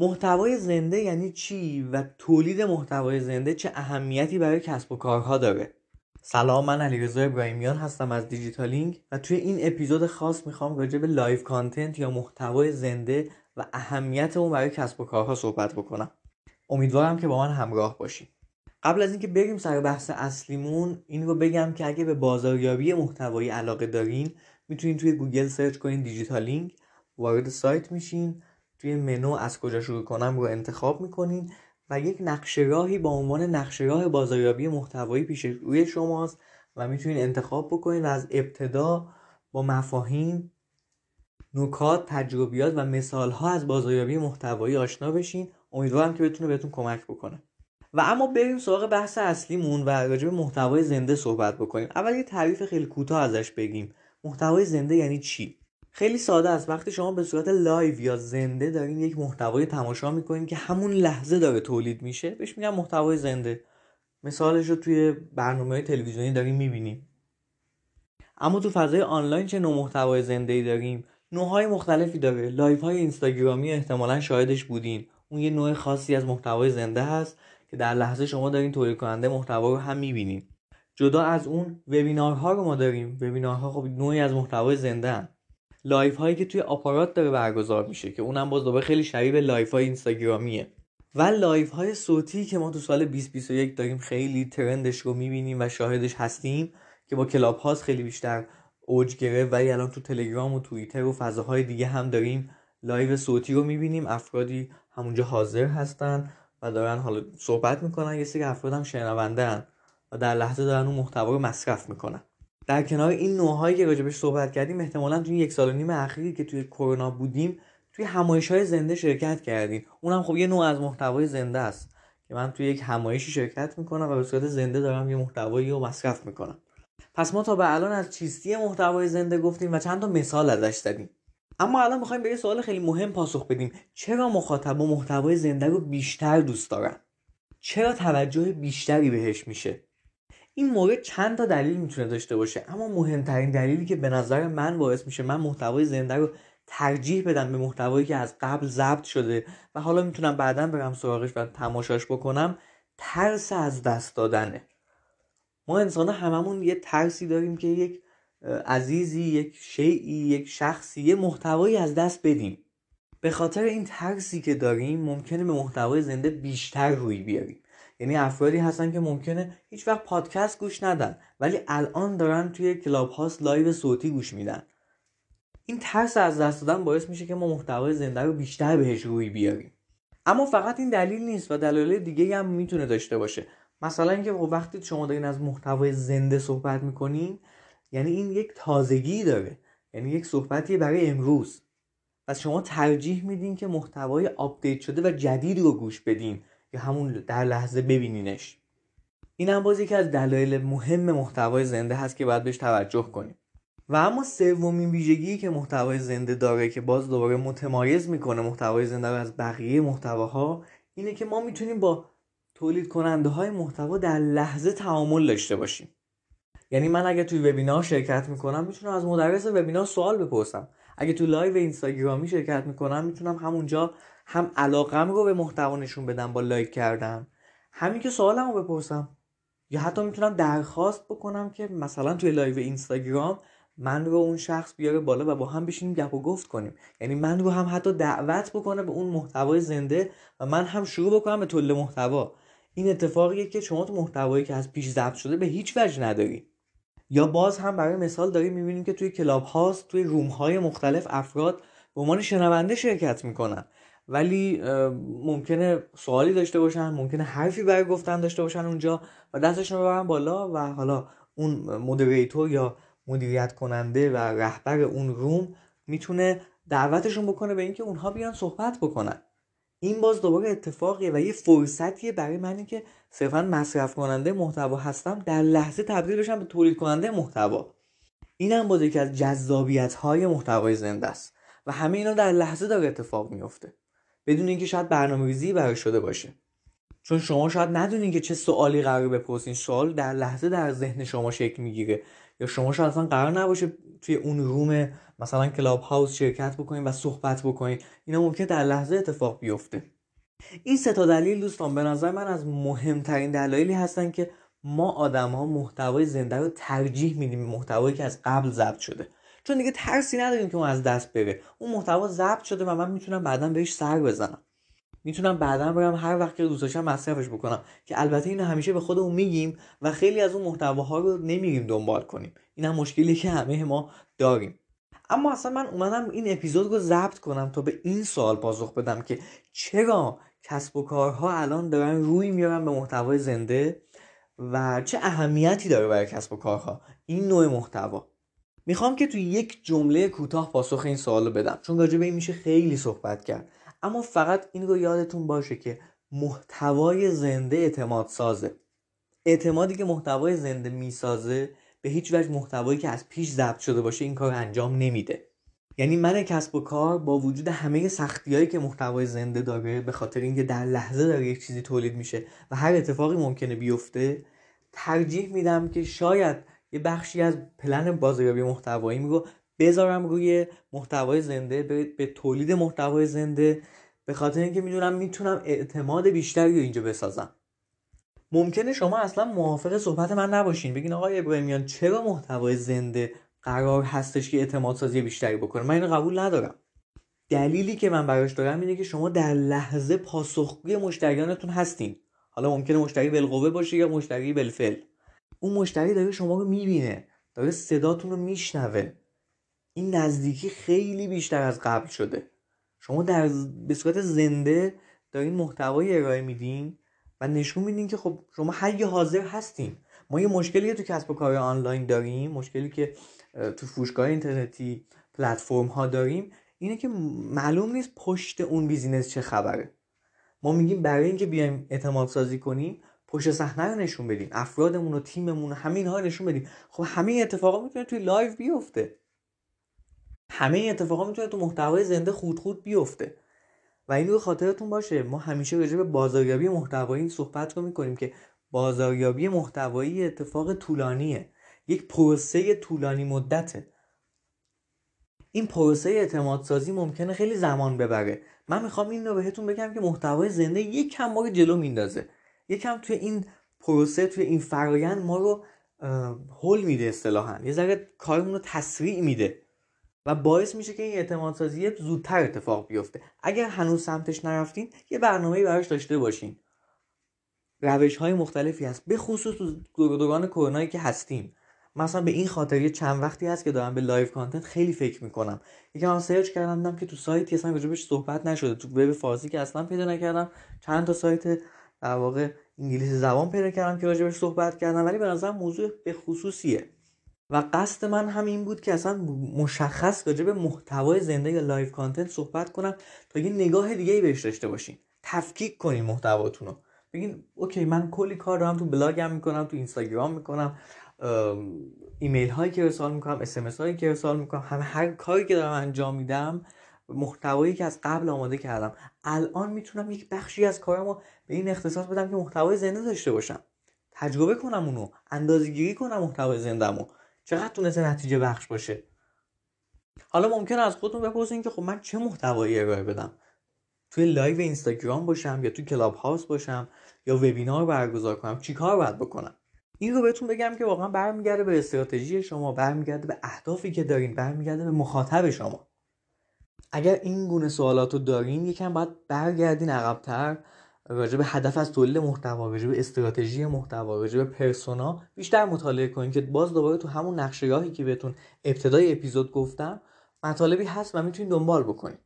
محتوای زنده یعنی چی و تولید محتوای زنده چه اهمیتی برای کسب و کارها داره؟ سلام من علیرضا ابراهیمیان هستم از دیجیتالینگ و توی این اپیزود خاص می‌خوام راجع به live content یا محتوای زنده و اهمیت اون برای کسب و کارها صحبت بکنم. امیدوارم که با من همراه باشید قبل از اینکه بریم سر بحث اصلیمون این رو بگم که اگه به بازاریابی محتوایی علاقه دارین می‌تونین توی گوگل search کنین دیجیتالینگ وارد سایت میشین توی منو از کجا شروع کنم رو انتخاب می‌کنین و یک نقشه راهی با عنوان نقشه راه بازاریابی محتوایی پیش روی شماست و می‌تونین انتخاب بکنین و از ابتدا با مفاهیم نکات تجربیات و مثال ها از بازاریابی محتوایی آشنا بشین. امیدوارم که بتونه بهتون کمک بکنه. و اما بریم سراغ بحث اصلیمون و راجع به محتوای زنده صحبت بکنیم. اول یه تعریف خیلی کوتاه ازش بگیم. محتوای زنده یعنی چی؟ خیلی ساده است. وقتی شما به صورت live یا زنده دارین یک محتوای تماشا می‌کنین که همون لحظه داره تولید میشه بهش میگن محتوای زنده. مثالش رو توی برنامه تلویزیونی داریم می‌بینیم اما تو فضای آنلاین چه نوع محتوای زنده ای داریم؟ نوعهای مختلفی داره. لایو های اینستاگرامی احتمالا شاهدش بودین. اون یه نوع خاصی از محتوای زنده هست که در لحظه شما دارین تولید کننده محتوا رو هم می‌بینین. جدا از اون وبینارها رو ما داریم. وبینارها خب نوعی از محتوای زنده هم. لایو هایی که توی آپارات داره برگزار میشه که اونم باز دوباره خیلی شبیه به لایو های اینستاگرامیه. و لایو های صوتی که ما تو سال 2021 داریم خیلی trend ش رو می‌بینیم و شاهدش هستیم که با کلاب هاوس خیلی بیشتر اوج گرفت ولی الان تو تلگرام و توییتر و فضاهای دیگه هم داریم لایو صوتی رو می‌بینیم. افرادی همونجا حاضر هستن و دارن حالا صحبت می‌کنن. یه سری افراد هم شنونده و در لحظه دارن اون محتوا رو مصرف می‌کنن. در کنار این نوعهایی که راجبش صحبت کردیم احتمالا توی یک سال و نیم اخیری که توی کرونا بودیم توی همایش های زنده شرکت کردیم. اونم خب یه نوع از محتوای زنده است که من توی یک همایشی شرکت می‌کنم و به صورت زنده دارم یه محتوایی رو مصرف می‌کنم. پس ما تا به الان از چیستی محتوای زنده گفتیم و چند تا مثال ازش زدیم. اما الان می‌خوایم به یه سوال خیلی مهم پاسخ بدیم. چرا مخاطب و محتوای زنده رو بیشتر دوست دارن؟ چرا توجه بیشتری بهش میشه؟ این مورد چند تا دلیل می‌تونه داشته باشه اما مهمترین دلیلی که به نظر من باعث میشه من محتوای زنده رو ترجیح بدم به محتوایی که از قبل ضبط شده و حالا می‌تونم بعدا برم سراغش و تماشاش بکنم ترس از دست دادنه. ما انسان هممون یه ترسی داریم که یک عزیزی یک شیعی یک شخصی یه محتوایی از دست بدیم. به خاطر این ترسی که داریم ممکنه به محتوای زنده بیشتر روی بیاریم. یعنی افرادی هستن که ممکنه هیچ وقت پادکست گوش ندن ولی الان دارن توی کلاب هاوس لایو صوتی گوش میدن. این ترس از دست دادن باعث میشه که ما محتوای زنده رو بیشتر بهش روی بیاریم. اما فقط این دلیل نیست و دلایل دیگه هم می‌تونه داشته باشه. مثلا اینکه خب وقتی شما دارین از محتوای زنده صحبت می‌کنین یعنی این یک تازگی داره. یعنی یک صحبتی برای امروز. پس شما ترجیح میدین که محتوای update شده و جدید رو گوش بدین. یا همون در لحظه ببینینش. این هم باز یکی از دلایل مهم محتوای زنده هست که باید بهش توجه کنیم. و اما سومین ویژگی که محتوای زنده داره که باز دوباره متمایز می‌کنه محتوای زنده رو از بقیه محتواها اینه که ما می‌تونیم با تولید کننده های محتوا در لحظه تعامل داشته باشیم. یعنی من اگه توی وبینار شرکت می‌کنم می‌تونم از مدرس وبینار سوال بپرسم. اگه تو لایو اینستاگرامی شرکت می‌کنم می‌تونم همونجا هم علاقم رو به محتوا نشون بدم با لایک کردن. همین که سوالم رو بپرسم. یا حتی می‌تونم درخواست بکنم که مثلا توی لایو اینستاگرام من رو اون شخص بیاره بالا و با هم بشینیم گپ و گفت کنیم. یعنی من رو هم حتی دعوت بکنه به اون محتوای زنده و من هم شروع بکنم به تولید محتوا. این اتفاقیه که شما تو محتوایی که از پیش ضبط شده به هیچ وجه نداری. یا باز هم برای مثال داریم می‌بینیم که توی کلاب هاست توی روم های مختلف افراد به عنوان شنونده شرکت می‌کنن. ولی ممکنه سوالی داشته باشن ممکنه حرفی برای گفتن داشته باشن اونجا و دستشون رو ببرن بالا و حالا اون مدیریتور یا مدیریت کننده و رهبر اون روم می‌تونه دعوتشون بکنه به اینکه اونها بیان صحبت بکنن. این باز دوباره اتفاقیه و یه فرصتیه برای منی که صرفا مصرف کننده محتوا هستم در لحظه تبدیل بشم به تولید کننده محتوا. اینم باز یکی از جذابیت های محتوای زنده است و همه اینا در لحظه داره اتفاق میفته بدون اینکه شاید برنامه ریزی برای شده باشه. چون شما شاید ندونین که چه سوالی قرار بپرسین. سوال در لحظه در ذهن شما شکل می‌گیره. یا شما شاید اصلا قرار نباشه توی اون روم مثلا کلاب هاوس شرکت بکنین و صحبت بکنین. اینا ممکن در لحظه اتفاق بیفته. این سه تا دلیل دوستان به نظر من از مهمترین دلایلی هستن که ما آدم ها محتوای زنده رو ترجیح میدیم. محتوایی که از قبل ضبط شده. چون دیگه ترسی نداریم که اون از دست بره. اون محتوا ضبط شده و من می‌تونم بعدا بهش سر بزنم. می‌تونم بعدا برم هر وقت که دوست داشتم مصرفش بکنم. که البته اینو همیشه به خودمون میگیم و خیلی از اون محتواها رو نمیریم دنبال کنیم. این هم مشکلی که همه ما داریم. اما اصلا من اومدم این اپیزود رو ضبط کنم تا به این سوال پاسخ بدم که چرا کسب و کارها الان دارن روی میارن به محتوای زنده و چه اهمیتی داره برای کسب و کارها؟ این نوع محتوا. می‌خوام که توی یک جمله کوتاه پاسخ این سوال رو بدم چون راجع به این میشه خیلی صحبت کرد. اما فقط این رو یادتون باشه که محتوای زنده اعتماد سازه. اعتمادی که محتوای زنده می‌سازه به هیچ وجه محتوایی که از پیش ضبط شده باشه این کار انجام نمیده. یعنی من کسب و کار با وجود همه سختیهایی که محتوای زنده داره به خاطر اینکه در لحظه داره یک چیزی تولید میشه و هر اتفاقی ممکنه بیفته ترجیح میدم که شاید یه بخشی از پلن بازاریابی محتوایی میگو بذارم روی محتوای زنده به, تولید محتوای زنده. به خاطر اینکه می‌دونم می‌تونم اعتماد بیشتری رو اینجا بسازم. ممکنه شما اصلا موافق صحبت من نباشین. بگین آقای ابراهیمیان چرا محتوای زنده قرار هستش که اعتماد سازی بیشتری بکنه؟ من اینو قبول ندارم. دلیلی که من براش دارم اینه که شما در لحظه پاسخگوی مشتریانتون هستین. حالا ممکنه مشتری بالقوه باشه یا مشتری بالفعل. اون مشتری داره شما رو می‌بینه داره صداتون رو میشنوه. این نزدیکی خیلی بیشتر از قبل شده. شما در به صورت زنده دارین محتوای ارائه میدین و نشون میدین که خب شما حی و حاضر هستین. ما یه مشکلی تو کسب و کار آنلاین داریم مشکلی که تو فروشگاه اینترنتی پلتفرم ها داریم اینه که معلوم نیست پشت اون business چه خبره. ما میگیم برای اینکه بیایم اعتماد سازی کنیم پشت صحنه رو نشون بدیم افرادمون و تیممون و همین ها نشون بدیم. خب همه اتفاقا می‌تونه توی لایو بیفته. همه اتفاقا می‌تونه تو محتوای زنده خود خود بیفته. و این رو خاطرتون باشه ما همیشه راجع به بازاریابی محتوایی صحبت رو می‌کنیم که بازاریابی محتوایی اتفاق طولانیه. یک پروسه طولانی مدته. این پروسه اعتماد سازی ممکنه خیلی زمان ببره. من می‌خوام این رو بهتون بگم که محتوای زنده یک کم ما جلو میندازه یکم توی این پروسه توی این فرایند ما رو هول میده اصطلاحا. یه ذره کارمون رو تسریع میده و باعث میشه که این اعتماد سازی زودتر اتفاق بیفته. اگر هنوز سمتش نرفتین یه برنامه براش داشته باشین. روش های مختلفی هست. به خصوص دوران کرونایی که هستیم. مثلا به این خاطر یه چند وقتی هست که دارم به live content خیلی فکر می‌کنم. یکم search کردم که تو سایتی اصلا راجبش صحبت نشده. تو وب فارسی که اصلا پیدا نکردم. چند تا سایت در واقع انگلیسی زبان پیدا کردم که راجبش صحبت کردن ولی به نظر موضوع به خصوصیه. و قصد من همین بود که اصلا مشخص راجع به محتوای زنده یا live content صحبت کنم تا یه نگاه دیگه ای بهش داشته باشین. تفکیک کنین محتواتون رو بگین okay من کلی کار دارم تو بلاگم می‌کنم تو اینستاگرام می‌کنم ایمیل هایی که ارسال می‌کنم SMS هایی که ارسال می‌کنم همه هر کاری که دارم انجام میدم محتوایی که از قبل آماده کردم. الان می‌تونم یک بخشی از کارمو به این اختصاص بدم که محتوای زنده داشته باشم. تجربه کنم اونو اندازه‌گیری کنم محتوای زندهمو. چقدر تونسته نتیجه بخش باشه؟ حالا ممکنه از خودتون بپرسین که خب من چه محتوایی ارائه بدم؟ توی لایو اینستاگرام باشم یا توی کلاب هاوس باشم یا وبینار برگزار کنم؟ چیکار باید بکنم؟ این رو بهتون بگم که واقعا برمیگرده به استراتژی شما برمیگرده به اهدافی که دارین برمیگرده به مخاطب شما. اگر این گونه سوالات رو دارین یکم باید برگردین عقبتر راجع به هدف از تولید محتوا راجع به استراتژی محتوا راجع به پرسونا بیشتر مطالعه کنین که باز دوباره تو همون نقشه که بهتون ابتدای اپیزود گفتم مطالبی هست و می‌تونین دنبال بکنین.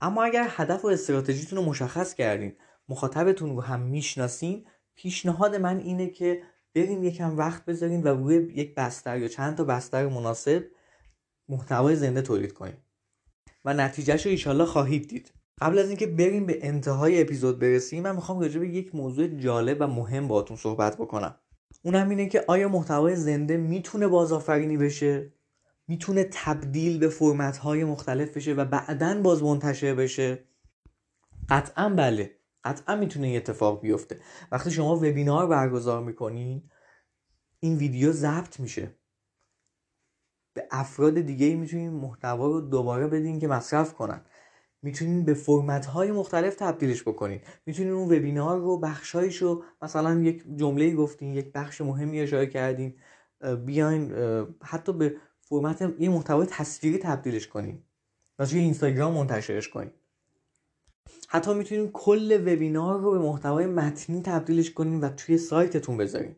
اما اگر هدف و استراتژیتون رو مشخص کردین مخاطبتون رو هم می‌شناسین پیشنهاد من اینه که بریم یکم وقت بذارین و روی یک بستر یا چند تا بستر مناسب محتوای زنده تولید کنیم و نتیجهش رو ایشالله خواهید دید. قبل از اینکه بریم به انتهای اپیزود برسیم من می‌خوام راجع به یک موضوع جالب و مهم باهاتون صحبت بکنم. اونم اینه که آیا محتوای زنده می‌تونه بازآفرینی بشه؟ می‌تونه تبدیل به فرمت های مختلف بشه و بعدا باز منتشر بشه؟ قطعا بله. قطعا می‌تونه این اتفاق بیفته. وقتی شما وبینار برگزار می‌کنین این ویدیو ضبط میشه. به افراد دیگه می‌تونین محتوا رو دوباره بدین که مصرف کنن. می‌تونین به فرمت های مختلف تبدیلش بکنین. می‌تونین اون وبینار رو بخشایش رو مثلا یک جمله گفتین یک بخش مهمی اشاره کردین بیاین حتی به فرمت یه محتوای تصویری تبدیلش کنین. توی اینستاگرام منتشرش کنین. حتی می‌تونین کل وبینار رو به محتوای متنی تبدیلش کنین و توی سایتتون بذارین.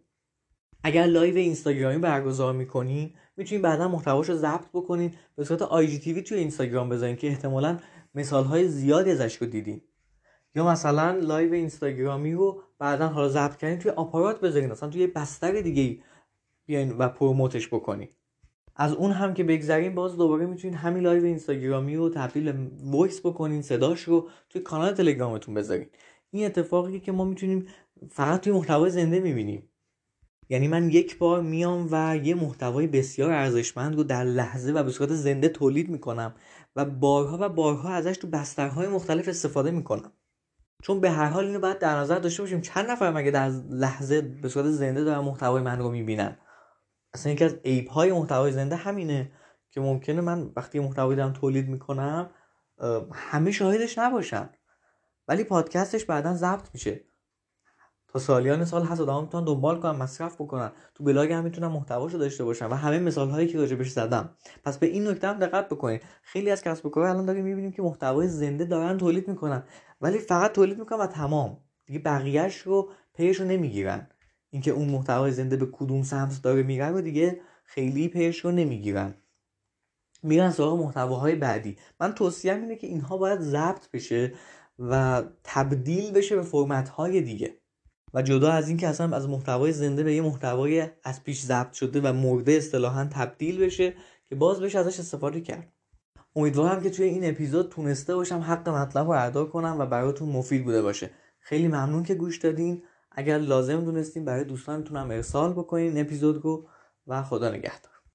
اگر لایو اینستاگرامی برگزار می‌کنین می‌تونین بعدا محتواش رو ضبط بکنین. به صورت IGTV توی اینستاگرام بذارین که احتمالا مثال های زیادی ازش رو دیدین یا مثلا لایو اینستاگرامی رو بعدا حالا ضبط کردین توی آپارات بذارین. مثلا توی بستر دیگه بیاین و promote ش بکنین. از اون هم که بگذریم باز دوباره می‌تونین همین لایو اینستاگرامی رو تبدیل voice بکنین صداش رو توی کانال تلگرامتون بذارین. این اتفاقی که ما می‌تونیم فقط توی محتوای زنده می‌بینیم. یعنی من یک بار میام و یه محتوای بسیار ارزشمند رو در لحظه و به صورت زنده تولید می‌کنم و بارها و بارها ازش تو بسترهای مختلف استفاده می‌کنم. چون به هر حال اینو باید در نظر داشته باشیم چند نفر مگه در لحظه به صورت زنده دارن محتوای من رو می‌بینن؟ اصلا یکی از عیب های محتوای زنده همینه که ممکنه من وقتی محتوایی دارم تولید می‌کنم همه شاهدش نباشن. ولی پادکستش بعدا ضبط میشه. تا سالیان سال هست آدم می‌تونن دنبال کنن مصرف بکنن. تو بلاگ هم می‌تونن محتواشو داشته باشن و همه مثال هایی که راجبش زدم. پس به این نکته هم دقت بکنید خیلی از کسب و کار الان داریم می‌بینیم که محتوای زنده دارن تولید می‌کنن. ولی فقط تولید می‌کنن و تمام. دیگه بقیهش رو پیش نمی‌گیرن. اینکه اون محتوای زنده به کدوم سمت داره میره رو دیگه خیلی پیش نمی‌گیرن. میرن سراغ محتواهای بعدی. من توصیه اینه که اینها باید ضبط بشه و تبدیل بشه به فرمت های دیگه. و جدا از اینکه اصلا از محتوای زنده به یه محتوای از پیش ضبط شده و مرده اصطلاحا تبدیل بشه که باز بشه ازش استفاده کرد. امیدوارم که توی این اپیزود تونسته باشم حق مطلب رو ادا کنم و براتون مفید بوده باشه. خیلی ممنون که گوش دادین. اگر لازم دونستین برای دوستانتون ارسال بکنین این اپیزود رو و خدا نگهدار.